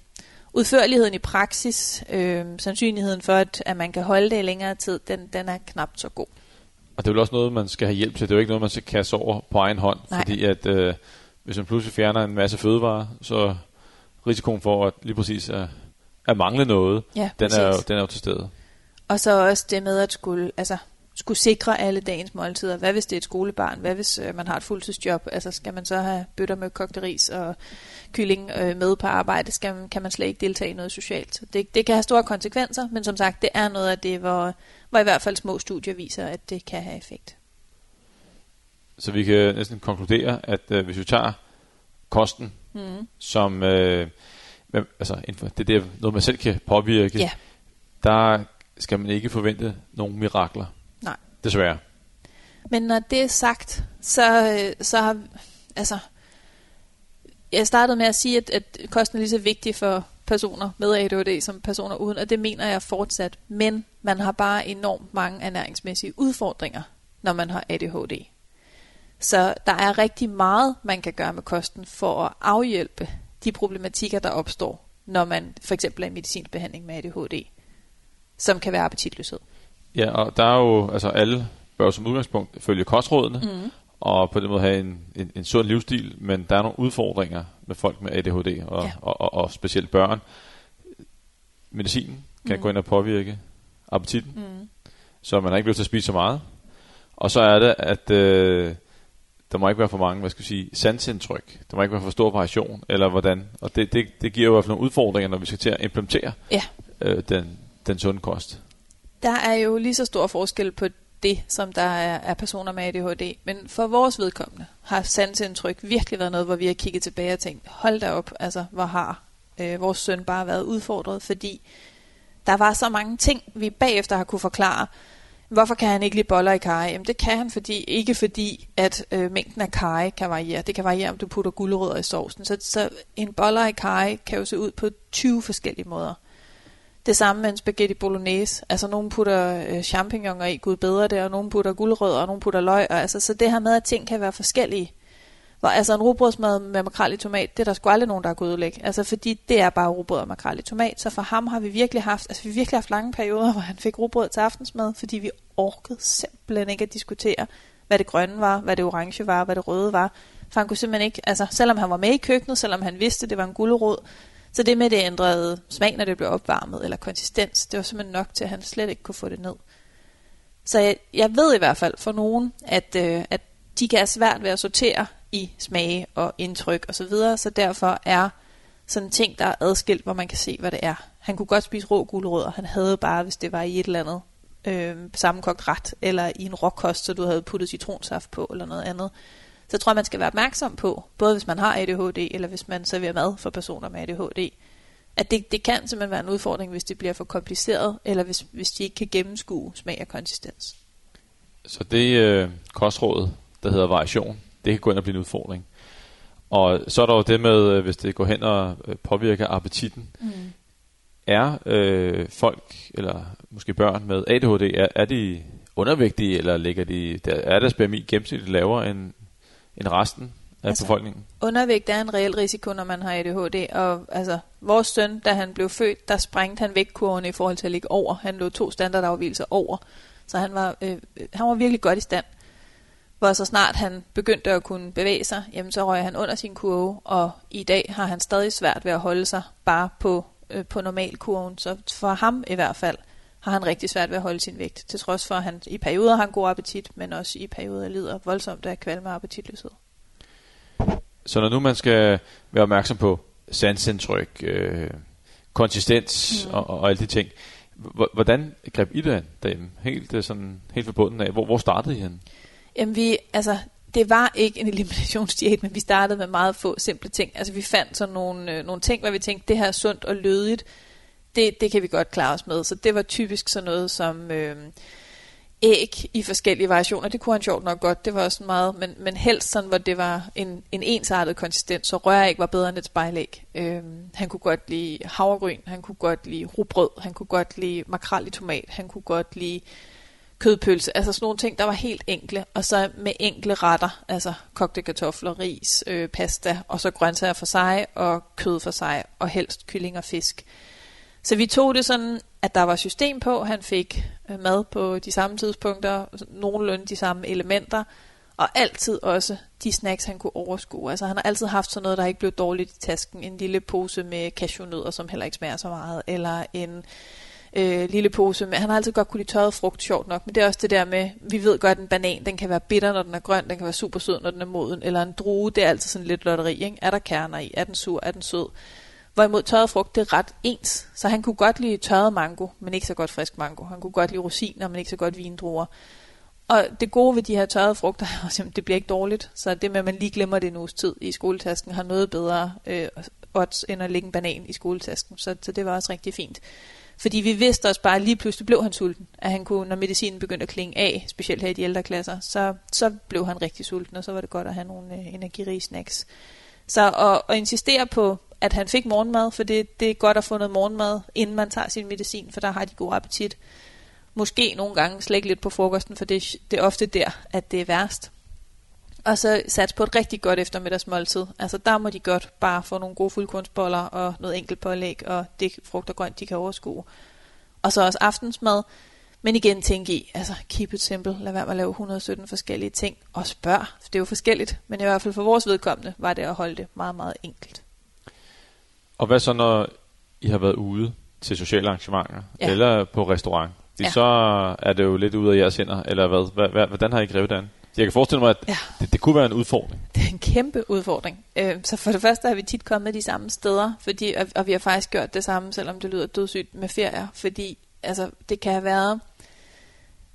udførligheden i praksis, øh, sandsynligheden for, at, at man kan holde det i længere tid, den, den er knap så god.
Og det er vel også noget, man skal have hjælp til. Det er jo ikke noget, man skal kaste over på egen hånd. Nej. Fordi at øh, hvis man pludselig fjerner en masse fødevarer, så risikoen for at lige præcis at, at mangle noget, ja, den, er jo, den er jo til stede.
Og så også det med at skulle, altså skulle sikre alle dagens måltider. Hvad hvis det er et skolebarn? Hvad hvis øh, man har et fuldtidsjob? Altså skal man så have bøtter med kogte ris og kylling øh, med på arbejde? Skal man, kan man slet ikke deltage i noget socialt? Så det, det kan have store konsekvenser, men som sagt, det er noget af det, hvor, hvor i hvert fald små studier viser, at det kan have effekt.
Så vi kan næsten konkludere, at øh, hvis vi tager kosten, mm. som øh, altså, det er noget, man selv kan påvirke,
ja.
der skal man ikke forvente nogle mirakler. Desværre.
Men når det er sagt, så, øh, så har, altså, jeg startede med at sige, at, at kosten er lige så vigtig for personer med ADHD som personer uden, og det mener jeg fortsat. Men man har bare enormt mange ernæringsmæssige udfordringer, når man har ADHD. Så der er rigtig meget, man kan gøre med kosten for at afhjælpe de problematikker, der opstår, når man for eksempel er i medicinsk behandling med ADHD, som kan være appetitløshed.
Ja, og der er jo, altså alle bør som udgangspunkt følge kostrådene, mm. og på den måde have en, en, en sund livsstil, men der er nogle udfordringer med folk med ADHD, og, ja. og, og, og specielt børn. Medicinen kan mm. gå ind og påvirke appetitten, mm. så man har ikke lyst til at spise så meget. Og så er det, at øh, der må ikke være for mange, hvad skal jeg sige, sansindtryk. Der må ikke være for stor variation, eller hvordan. Og det, det, det giver jo i hvert fald nogle udfordringer, når vi skal til at implementere
ja.
øh, den, den sunde kost
der er jo lige så stor forskel på det, som der er, er personer med ADHD. Men for vores vedkommende har sansindtryk virkelig været noget, hvor vi har kigget tilbage og tænkt, hold da op, altså hvor har øh, vores søn bare været udfordret, fordi der var så mange ting, vi bagefter har kunne forklare. Hvorfor kan han ikke lide boller i karry? Jamen det kan han fordi, ikke fordi, at øh, mængden af karry kan variere. Det kan variere, om du putter gulerødder i sovsen. Så, så en boller i karry kan jo se ud på 20 forskellige måder. Det samme med en spaghetti bolognese. Altså, nogen putter øh, champignoner i, gud bedre det, og nogen putter guldrødder, og nogen putter løg. Og, altså, så det her med, at ting kan være forskellige. Hvor, altså, en rugbrødsmad med makrel i tomat, det er der sgu aldrig nogen, der har gået. Altså, fordi det er bare rugbrød og makrel i tomat. Så for ham har vi virkelig haft, altså, vi har virkelig haft lange perioder, hvor han fik rugbrød til aftensmad, fordi vi orkede simpelthen ikke at diskutere, hvad det grønne var, hvad det orange var, hvad det røde var. For han kunne simpelthen ikke, altså selvom han var med i køkkenet, selvom han vidste, det var en gulerod, så det med, det ændrede smag, når det blev opvarmet, eller konsistens, det var simpelthen nok til, at han slet ikke kunne få det ned. Så jeg, jeg ved i hvert fald for nogen, at, øh, at de kan have svært ved at sortere i smage og indtryk osv., så, videre, så derfor er sådan ting, der er adskilt, hvor man kan se, hvad det er. Han kunne godt spise rå gulerødder, han havde bare, hvis det var i et eller andet øh, sammenkogt ret, eller i en råkost, så du havde puttet citronsaft på, eller noget andet. Så jeg tror, man skal være opmærksom på, både hvis man har ADHD, eller hvis man serverer mad for personer med ADHD, at det, det kan simpelthen være en udfordring, hvis det bliver for kompliceret, eller hvis, hvis de ikke kan gennemskue smag og konsistens.
Så det øh, kostråd, der hedder variation, det kan gå ind og blive en udfordring. Og så er der jo det med, øh, hvis det går hen og øh, påvirker appetitten. Mm. Er øh, folk, eller måske børn med ADHD, er, er de undervægtige, eller ligger de, der, er deres BMI gennemsnitligt lavere end, end resten af altså, befolkningen?
Undervægt er en reel risiko, når man har ADHD. Og altså, vores søn, da han blev født, der sprængte han vægtkurven i forhold til at ligge over. Han lå to standardafvielser over. Så han var, øh, han var virkelig godt i stand. Hvor så snart han begyndte at kunne bevæge sig, jamen så røg han under sin kurve, og i dag har han stadig svært ved at holde sig bare på, øh, på normalkurven. Så for ham i hvert fald, har han rigtig svært ved at holde sin vægt, til trods for, at han i perioder har en god appetit, men også i perioder lider voldsomt af kvalme og appetitløshed.
Så når nu man skal være opmærksom på sansindtryk, øh, konsistens mm. og, og alle de ting, hvordan greb I det derhjemme? Helt, øh, sådan, helt forbundet af. Hvor, hvor startede I hen?
Jamen vi, altså, det var ikke en eliminationsdiæt, men vi startede med meget få simple ting. Altså vi fandt sådan nogle, øh, nogle ting, hvor vi tænkte, det her er sundt og lødigt. Det, det kan vi godt klare os med. Så det var typisk sådan noget som... Øh, æg i forskellige variationer. Det kunne han sjovt nok godt. Det var også meget, men, men helst sådan, hvor det var en, en ensartet konsistens, så røræg var bedre end et spejlæg. Øh, han kunne godt lide havregryn, han kunne godt lide rugbrød, han kunne godt lide makrel i tomat, han kunne godt lide kødpølse, altså sådan nogle ting, der var helt enkle, og så med enkle retter, altså kogte kartofler, ris, øh, pasta, og så grøntsager for sig, og kød for sig, og helst kylling og fisk. Så vi tog det sådan, at der var system på. Han fik øh, mad på de samme tidspunkter, altså nogenlunde de samme elementer, og altid også de snacks, han kunne overskue. Altså han har altid haft sådan noget, der ikke blev dårligt i tasken. En lille pose med cashewnødder, som heller ikke smager så meget, eller en øh, lille pose med... Han har altid godt kunne lide tørret frugt, sjovt nok, men det er også det der med, vi ved godt, at en banan, den kan være bitter, når den er grøn, den kan være super sød, når den er moden, eller en drue, det er altid sådan lidt lotteri, ikke? Er der kerner i? Er den sur? Er den sød? Hvorimod tørret frugt, det er ret ens. Så han kunne godt lide tørret mango, men ikke så godt frisk mango. Han kunne godt lide rosiner, men ikke så godt vindruer. Og det gode ved de her tørrede frugter er at det bliver ikke dårligt. Så det med, at man lige glemmer det en uges tid i skoletasken, har noget bedre øh, odds, end at lægge en banan i skoletasken. Så, så det var også rigtig fint. Fordi vi vidste også bare, at lige pludselig blev han sulten. At han kunne, når medicinen begyndte at klinge af, specielt her i de ældre klasser, så, så blev han rigtig sulten, og så var det godt at have nogle øh, energirige snacks. Så at, at insistere på, at han fik morgenmad, for det, det er godt at få noget morgenmad, inden man tager sin medicin, for der har de god appetit. Måske nogle gange slække lidt på frokosten, for det, det er ofte der, at det er værst. Og så sats på et rigtig godt eftermiddagsmåltid. Altså der må de godt bare få nogle gode fuldkornsboller og noget enkelt pålæg og det frugt og grønt, de kan overskue. Og så også aftensmad. Men igen tænk i, altså keep it simple, lad være med at lave 117 forskellige ting, og spørg, for det er jo forskelligt, men i hvert fald for vores vedkommende var det at holde det meget, meget enkelt.
Og hvad så, når I har været ude til sociale arrangementer, ja. eller på restaurant? Det, ja. Så er det jo lidt ude af jeres hænder, eller hvad? hvad hvordan har I grebet det an? Jeg kan forestille mig, at ja. det, det kunne være en udfordring.
Det er en kæmpe udfordring. Øh, så for det første har vi tit kommet de samme steder, fordi, og, og vi har faktisk gjort det samme, selvom det lyder dødssygt med ferier, fordi altså, det kan have været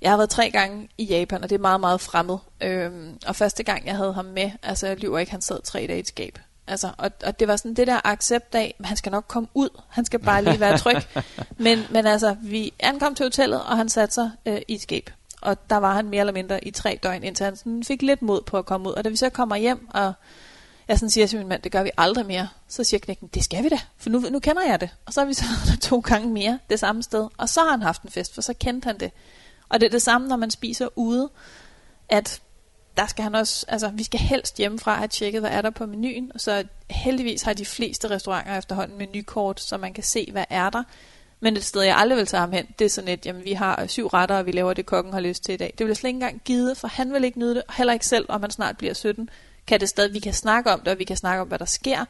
Jeg har været tre gange i Japan, og det er meget, meget fremmed. Øhm, og første gang, jeg havde ham med, altså jeg lyver ikke, han sad tre dage i et skab. Altså, og, og det var sådan det der accept af, han skal nok komme ud, han skal bare lige være tryg. men, men altså, vi ankom til hotellet, og han satte sig øh, i et skab. Og der var han mere eller mindre i tre døgn, indtil han sådan fik lidt mod på at komme ud. Og da vi så kommer hjem, og jeg sådan siger til min mand, det gør vi aldrig mere, så siger knækken, det skal vi da, for nu, nu kender jeg det. Og så har vi så der to gange mere det samme sted. Og så har han haft en fest, for så kendte han det. Og det er det samme, når man spiser ude, at der skal han også, altså vi skal helst hjemmefra have tjekket, hvad er der på menuen. Så heldigvis har de fleste restauranter efterhånden menukort, så man kan se, hvad er der. Men et sted, jeg aldrig vil tage ham hen, det er sådan et, jamen vi har syv retter, og vi laver det, kokken har lyst til i dag. Det vil jeg slet ikke engang give, for han vil ikke nyde det, og heller ikke selv, om han snart bliver 17. Kan det stadig, vi kan snakke om det, og vi kan snakke om, hvad der sker,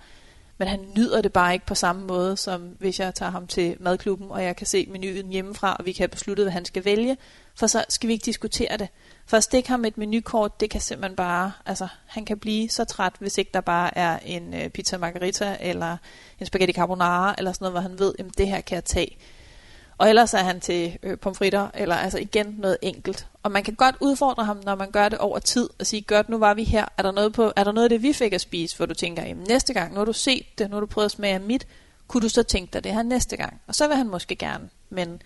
men han nyder det bare ikke på samme måde, som hvis jeg tager ham til madklubben, og jeg kan se menuen hjemmefra, og vi kan have besluttet, hvad han skal vælge, for så skal vi ikke diskutere det. For at stikke ham et menukort, det kan simpelthen bare, altså han kan blive så træt, hvis ikke der bare er en øh, pizza margarita, eller en spaghetti carbonara, eller sådan noget, hvor han ved, at det her kan jeg tage. Og ellers er han til øh, pomfritter, eller altså igen noget enkelt. Og man kan godt udfordre ham, når man gør det over tid, og sige, godt, nu var vi her, er der noget, på, er der noget af det, vi fik at spise, hvor du tænker, jamen næste gang, nu har du set det, nu har du prøvet at smage af mit, kunne du så tænke dig det her næste gang? Og så vil han måske gerne, men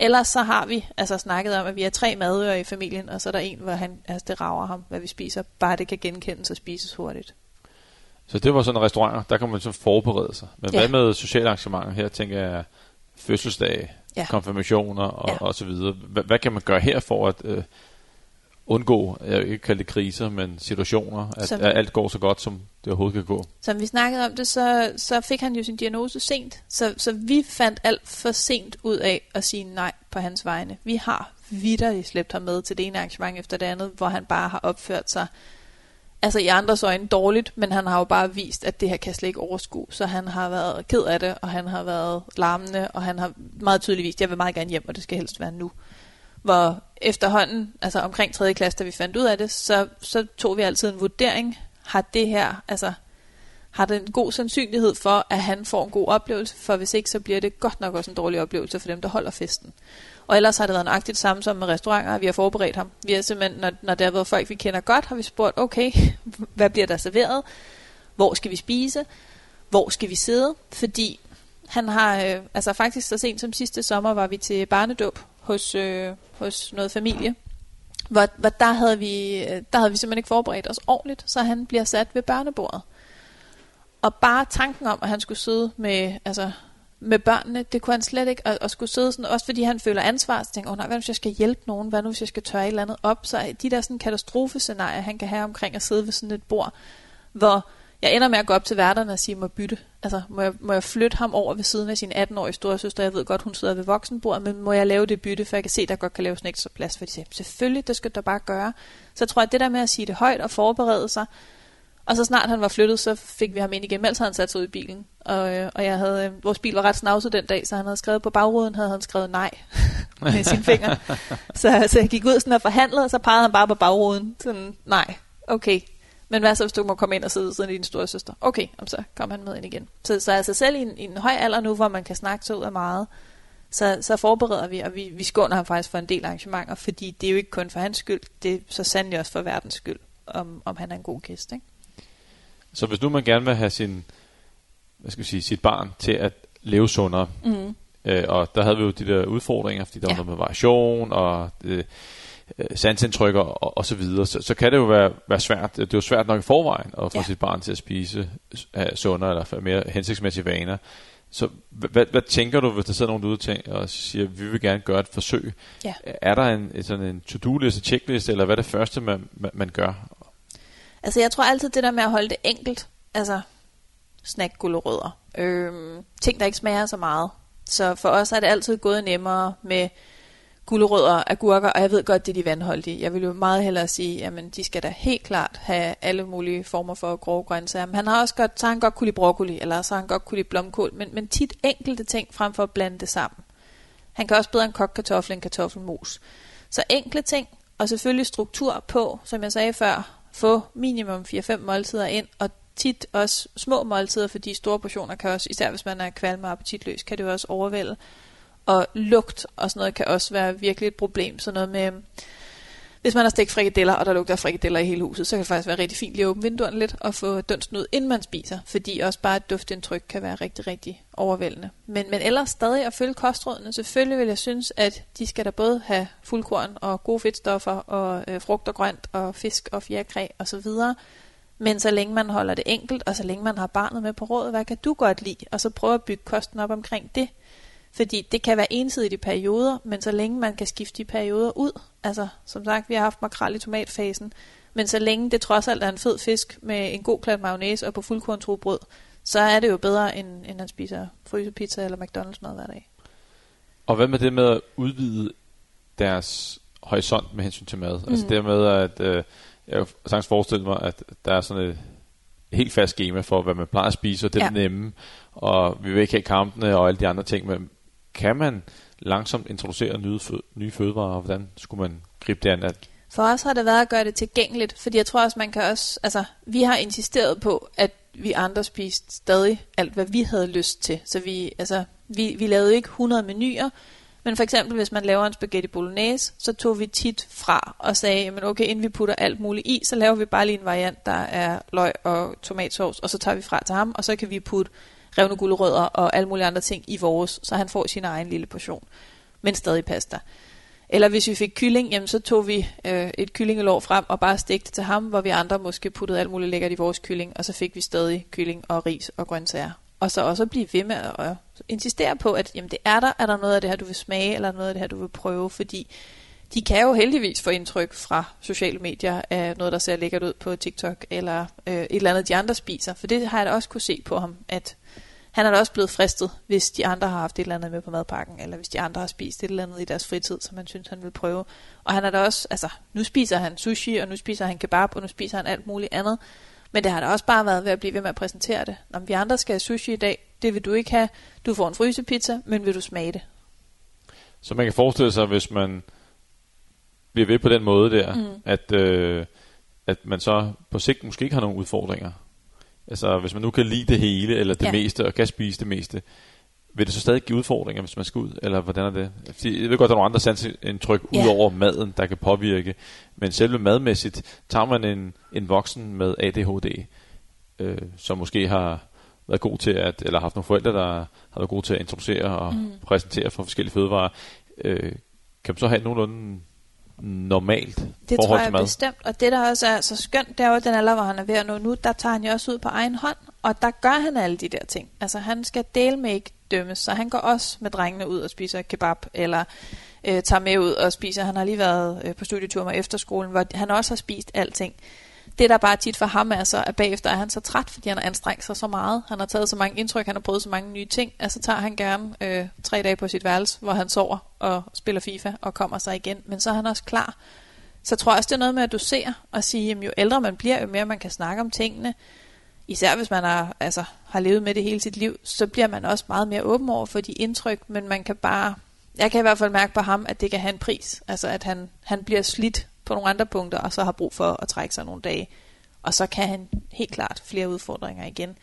ellers så har vi altså snakket om, at vi er tre madører i familien, og så er der en, hvor han, altså det rager ham, hvad vi spiser, bare det kan genkendes og spises hurtigt.
Så det var sådan en restaurant, der kan man så forberede sig. Men ja. hvad med sociale arrangementer her, tænker jeg, fødselsdag, ja. konfirmationer og, ja. og så videre. Hvad, hvad kan man gøre her for at øh, undgå, jeg vil ikke kalde det kriser, men situationer, at, som, at alt går så godt, som det overhovedet kan gå?
Som vi snakkede om det, så, så fik han jo sin diagnose sent. Så, så vi fandt alt for sent ud af at sige nej på hans vegne. Vi har vidderligt slæbt ham med til det ene arrangement efter det andet, hvor han bare har opført sig altså i andres øjne dårligt, men han har jo bare vist, at det her kan slet ikke overskue. Så han har været ked af det, og han har været larmende, og han har meget tydeligt vist, at jeg vil meget gerne hjem, og det skal helst være nu. Hvor efterhånden, altså omkring 3. klasse, da vi fandt ud af det, så, så tog vi altid en vurdering. Har det her, altså har det en god sandsynlighed for, at han får en god oplevelse, for hvis ikke, så bliver det godt nok også en dårlig oplevelse for dem, der holder festen. Og ellers har det været nøjagtigt samme som med restauranter, vi har forberedt ham. Vi har simpelthen, når, når der har været folk, vi kender godt, har vi spurgt, okay, hvad bliver der serveret? Hvor skal vi spise? Hvor skal vi sidde? Fordi han har, øh, altså faktisk så sent som sidste sommer, var vi til barnedåb hos, øh, hos noget familie. Hvor, hvor der, havde vi, øh, der havde vi simpelthen ikke forberedt os ordentligt, så han bliver sat ved børnebordet. Og bare tanken om, at han skulle sidde med, altså, med børnene, det kunne han slet ikke, og, og skulle sidde sådan, også fordi han føler ansvar, så tænker, oh, nej, hvad nu hvis jeg skal hjælpe nogen, hvad nu hvis jeg skal tørre et eller andet op, så de der sådan katastrofescenarier, han kan have omkring at sidde ved sådan et bord, hvor jeg ender med at gå op til værterne og sige, må bytte, altså må jeg, må jeg flytte ham over ved siden af sin 18-årige storesøster, jeg ved godt, hun sidder ved voksenbordet, men må jeg lave det bytte, for jeg kan se, der godt kan laves en ekstra plads, for de siger, selvfølgelig, det skal der bare gøre. Så jeg tror, at det der med at sige det højt og forberede sig, og så snart han var flyttet, så fik vi ham ind igen, mens han sat sig ud i bilen. Og, øh, og jeg havde, øh, vores bil var ret snavset den dag, så han havde skrevet på bagruden, havde han skrevet nej med sine fingre. Så, så jeg gik ud sådan og forhandlede, og så pegede han bare på bagruden. Sådan, nej, okay. Men hvad så, hvis du må komme ind og sidde siden din store søster? Okay, så kom han med ind igen. Så, så altså selv i en, i en høj alder nu, hvor man kan snakke så ud af meget, så, så forbereder vi, og vi, vi skåner ham faktisk for en del arrangementer, fordi det er jo ikke kun for hans skyld, det er så sandelig også for verdens skyld, om, om han er en god gæst. Ikke?
Så hvis nu man gerne vil have sin, hvad skal vi sige, sit barn til at leve sundere, mm. øh, og der havde vi jo de der udfordringer, fordi der ja. var noget med variation og øh, øh, sansindtryk og, og så videre, så, så kan det jo være, være svært. Det er jo svært nok i forvejen at få ja. sit barn til at spise uh, sundere eller mere hensigtsmæssige vaner. Så hvad, hvad tænker du, hvis der sidder nogen ude og siger, at vi vil gerne gøre et forsøg? Ja. Er der en, sådan en to-do-liste, checkliste, eller hvad er det første, man, man, man gør?
Altså jeg tror altid det der med at holde det enkelt, altså snack gulerødder, øhm, ting der ikke smager så meget. Så for os er det altid gået nemmere med gulerødder, agurker, og jeg ved godt, det er de vandholdige. Jeg vil jo meget hellere sige, at de skal da helt klart have alle mulige former for grove grøntsager. Men han har også godt, så har han godt kunne lide broccoli, eller så har han godt kunne lide blomkål, men, men tit enkelte ting frem for at blande det sammen. Han kan også bedre en kogt kartoffel end kartoffelmos. Så enkle ting, og selvfølgelig struktur på, som jeg sagde før, få minimum 4-5 måltider ind, og tit også små måltider, fordi store portioner kan også, især hvis man er kvalme og appetitløs, kan det jo også overvælde. Og lugt og sådan noget kan også være virkelig et problem. Sådan noget med, hvis man har stegt frikadeller, og der lugter frikadeller i hele huset, så kan det faktisk være rigtig fint lige at åbne vinduerne lidt og få dunsten ud, inden man spiser. Fordi også bare et duftindtryk kan være rigtig, rigtig overvældende. Men, men ellers stadig at følge kostrådene. Selvfølgelig vil jeg synes, at de skal da både have fuldkorn og gode fedtstoffer og øh, frugt og grønt og fisk og fjerkræ og så videre. Men så længe man holder det enkelt, og så længe man har barnet med på råd, hvad kan du godt lide? Og så prøve at bygge kosten op omkring det. Fordi det kan være ensidigt i perioder, men så længe man kan skifte de perioder ud, altså som sagt, vi har haft makrel i tomatfasen, men så længe det trods alt er en fed fisk med en god klat mayonnaise og på fuldkorntrugbrød, så er det jo bedre, end, end at spise frysepizza eller McDonald's mad hver dag.
Og hvad med det med at udvide deres horisont med hensyn til mad? Mm. Altså det med, at øh, jeg kan sagtens forestille mig, at der er sådan et helt fast schema for, hvad man plejer at spise, og det er ja. nemme, og vi vil ikke have kampene og alle de andre ting, men kan man langsomt introducere nye, fø- nye fødevarer, og hvordan skulle man gribe det an? At
for os har det været at gøre det tilgængeligt, fordi jeg tror også, man kan også, altså, vi har insisteret på, at vi andre spiste stadig alt, hvad vi havde lyst til. Så vi, altså, vi, vi lavede ikke 100 menuer, men for eksempel, hvis man laver en spaghetti bolognese, så tog vi tit fra og sagde, jamen okay, inden vi putter alt muligt i, så laver vi bare lige en variant, der er løg og tomatsovs, og så tager vi fra til ham, og så kan vi putte revne gulerødder og alle mulige andre ting i vores, så han får sin egen lille portion, men stadig pasta. Eller hvis vi fik kylling, jamen så tog vi øh, et kyllingelår frem og bare stegte til ham, hvor vi andre måske puttede alt muligt lækkert i vores kylling, og så fik vi stadig kylling og ris og grøntsager. Og så også blive ved med at insistere på, at jamen, det er der, er der noget af det her, du vil smage, eller noget af det her, du vil prøve, fordi de kan jo heldigvis få indtryk fra sociale medier af noget, der ser lækkert ud på TikTok, eller øh, et eller andet, de andre spiser. For det har jeg da også kunne se på ham, at han er da også blevet fristet, hvis de andre har haft et eller andet med på madpakken, eller hvis de andre har spist et eller andet i deres fritid, som man synes, han vil prøve. Og han er da også, altså, nu spiser han sushi, og nu spiser han kebab, og nu spiser han alt muligt andet. Men det har da også bare været ved at blive ved med at præsentere det. Når vi andre skal have sushi i dag, det vil du ikke have. Du får en frysepizza, men vil du smage det?
Så man kan forestille sig, hvis man bliver ved på den måde der, mm. at, øh, at man så på sigt måske ikke har nogen udfordringer. Altså hvis man nu kan lide det hele, eller det ja. meste, og kan spise det meste, vil det så stadig give udfordringer, hvis man skal ud? Eller hvordan er det? Jeg ved godt, der er nogle andre sansindtryk ja. ud over maden, der kan påvirke. Men selve madmæssigt, tager man en, en voksen med ADHD, øh, som måske har været god til at, eller haft nogle forældre, der har været gode til at introducere og mm. præsentere for forskellige fødevarer, øh, kan man så have nogenlunde normalt
det
forhold
tror jeg
til
bestemt, og det der også er så skønt, det er jo den alder, hvor han er ved at nå nu, der tager han jo også ud på egen hånd, og der gør han alle de der ting. Altså han skal dele med ikke dømmes, så han går også med drengene ud og spiser kebab, eller øh, tager med ud og spiser. Han har lige været øh, på studietur med efterskolen, hvor han også har spist alting. Det der bare tit for ham er så, at bagefter er han så træt, fordi han har anstrengt sig så meget. Han har taget så mange indtryk, han har prøvet så mange nye ting, at så tager han gerne øh, tre dage på sit værelse, hvor han sover og spiller FIFA og kommer sig igen. Men så er han også klar. Så tror jeg også, det er noget med at dosere og sige, at jo ældre man bliver, jo mere man kan snakke om tingene. Især hvis man har, altså, har levet med det hele sit liv, så bliver man også meget mere åben over for de indtryk, men man kan bare... Jeg kan i hvert fald mærke på ham, at det kan have en pris. Altså at han, han bliver slidt på nogle andre punkter, og så har brug for at trække sig nogle dage. Og så kan han helt klart flere udfordringer igen.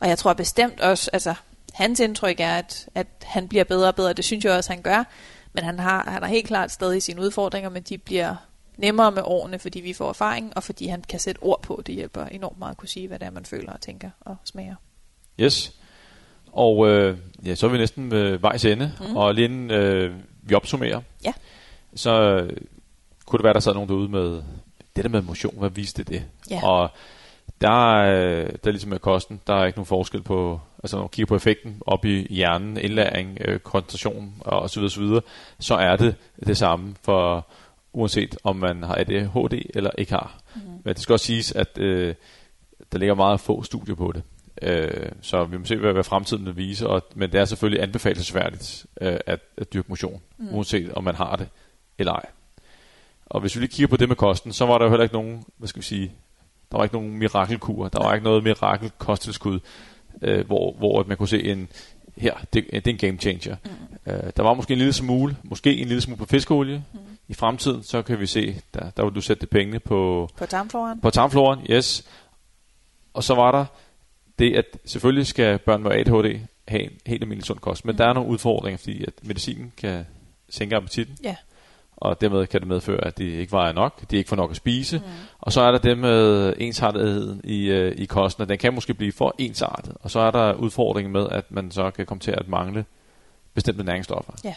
Og jeg tror bestemt også, altså hans indtryk er, at, at han bliver bedre og bedre. Det synes jeg også, han gør. Men han har, han har helt klart stadig sine udfordringer, men de bliver nemmere med årene, fordi vi får erfaring, og fordi han kan sætte ord på. Det hjælper enormt meget at kunne sige, hvad det er, man føler og tænker og smager.
Yes. Og øh, ja, så er vi næsten ved vejs ende, mm. og lige inden øh, vi opsummerer,
ja.
så kunne det være, der sad nogen derude med det der med motion, hvad viste det?
Ja.
Og der, øh, der er ligesom med kosten, der er ikke nogen forskel på, altså når man kigger på effekten op i hjernen, indlæring, øh, koncentration og så videre, så videre, så er det det samme for uanset om man har ADHD eller ikke har. Mm. Men det skal også siges, at øh, der ligger meget få studier på det. Øh, så vi må se, hvad, hvad fremtiden vil vise. Og, men det er selvfølgelig anbefalesværdigt øh, at, at dyrke motion, mm. uanset om man har det eller ej. Og hvis vi lige kigger på det med kosten, så var der jo heller ikke nogen, hvad skal vi sige, der var ikke nogen mirakelkur, der var ikke noget mirakel kosttilskud, øh, hvor, hvor man kunne se en, her, det, det er en game changer. Mm. Øh, der var måske en lille smule, måske en lille smule på fiskeolie. Mm. I fremtiden, så kan vi se, der, der vil du sætte pengene på...
På tarmfloren.
På tarmfloren, yes. Og så var der det, at selvfølgelig skal børn med ADHD have en helt almindelig sund kost. Men mm. der er nogle udfordringer, fordi at medicinen kan sænke appetitten.
Ja.
Og dermed kan det medføre, at de ikke vejer nok, de ikke får nok at spise. Mm. Og så er der det med ensartetheden i, øh, i kosten, og den kan måske blive for ensartet. Og så er der udfordringen med, at man så kan komme til at mangle bestemte næringsstoffer.
Ja.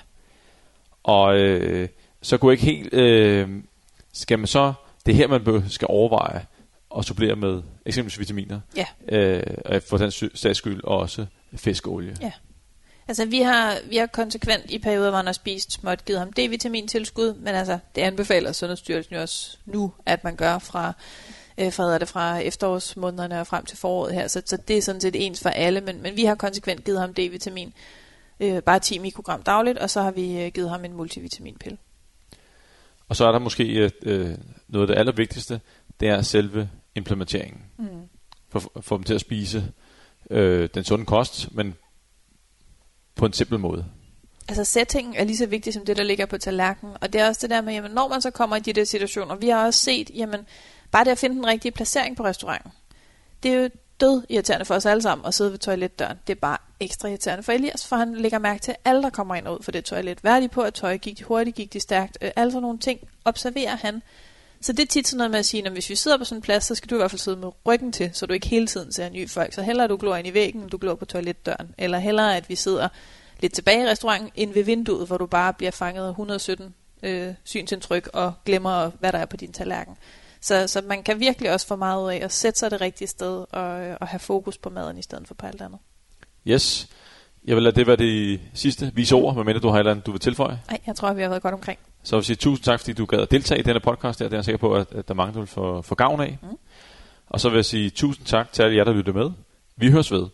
Og øh, så kunne ikke helt... Øh, skal man så... Det er her, man skal overveje at supplere med eksempelvis vitaminer.
Ja.
Øh, og for den sags skyld også fiskolie.
Ja. Altså, vi har, vi har konsekvent i perioder, hvor han har spist småt, givet ham D-vitamintilskud, men altså, det anbefaler Sundhedsstyrelsen jo også nu, at man gør fra, øh, fra, det, fra efterårsmånederne og frem til foråret her. Så, så det er sådan set ens for alle, men, men vi har konsekvent givet ham D-vitamin, øh, bare 10 mikrogram dagligt, og så har vi øh, givet ham en multivitaminpille.
Og så er der måske øh, øh noget af det allervigtigste, det er selve implementeringen. Mm. For, for dem til at spise øh, den sunde kost, men på en simpel måde.
Altså settingen er lige så vigtig som det, der ligger på tallerkenen. Og det er også det der med, jamen, når man så kommer i de der situationer, vi har også set, jamen, bare det at finde den rigtige placering på restauranten. Det er jo død irriterende for os alle sammen at sidde ved toiletdøren. Det er bare ekstra irriterende for Elias, for han lægger mærke til, at alle, der kommer ind og ud for det toilet, hvad er de på, at tøj gik de hurtigt, gik de stærkt, øh, alle sådan nogle ting, observerer han. Så det er tit sådan noget med at sige, at hvis vi sidder på sådan en plads, så skal du i hvert fald sidde med ryggen til, så du ikke hele tiden ser nye folk. Så hellere du glor ind i væggen, end du glor på toiletdøren. Eller hellere at vi sidder lidt tilbage i restauranten, end ved vinduet, hvor du bare bliver fanget af 117 øh, synsindtryk og glemmer, hvad der er på din tallerken. Så, så man kan virkelig også få meget ud af at sætte sig det rigtige sted og, øh, og have fokus på maden i stedet for på alt andet.
Yes. Jeg vil lade det være det sidste vise ord, mener du har et eller andet, du vil tilføje?
Nej, jeg tror, vi har været godt omkring.
Så jeg vil sige tusind tak, fordi du gad at deltage i denne podcast. Der. Det er jeg sikker på, at, at der er mange, der vil få, få gavn af. Mm. Og så vil jeg sige tusind tak til alle jer, der lytter med. Vi høres ved.